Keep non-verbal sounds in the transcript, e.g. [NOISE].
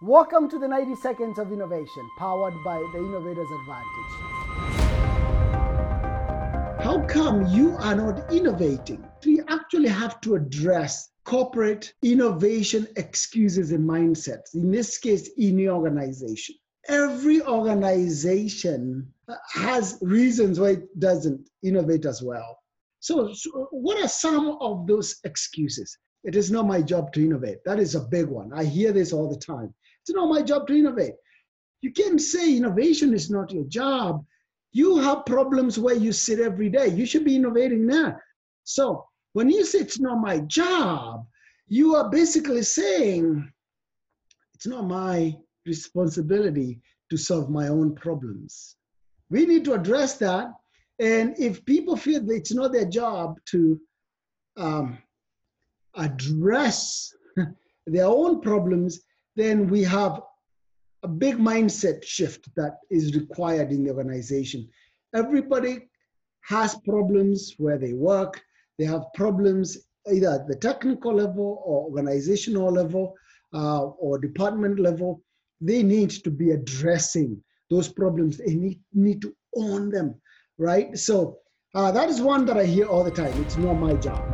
Welcome to the 90 Seconds of Innovation, powered by the Innovators Advantage. How come you are not innovating? We actually have to address corporate innovation excuses and mindsets, in this case, in the organization. Every organization has reasons why it doesn't innovate as well. So, so, what are some of those excuses? It is not my job to innovate. That is a big one. I hear this all the time. It's not my job to innovate. You can't say innovation is not your job. You have problems where you sit every day. You should be innovating there. So when you say it's not my job, you are basically saying it's not my responsibility to solve my own problems. We need to address that. And if people feel that it's not their job to um, address [LAUGHS] their own problems, then we have a big mindset shift that is required in the organization. Everybody has problems where they work, they have problems either at the technical level or organizational level uh, or department level. They need to be addressing those problems. They need, need to own them, right? So uh, that is one that I hear all the time. It's not my job.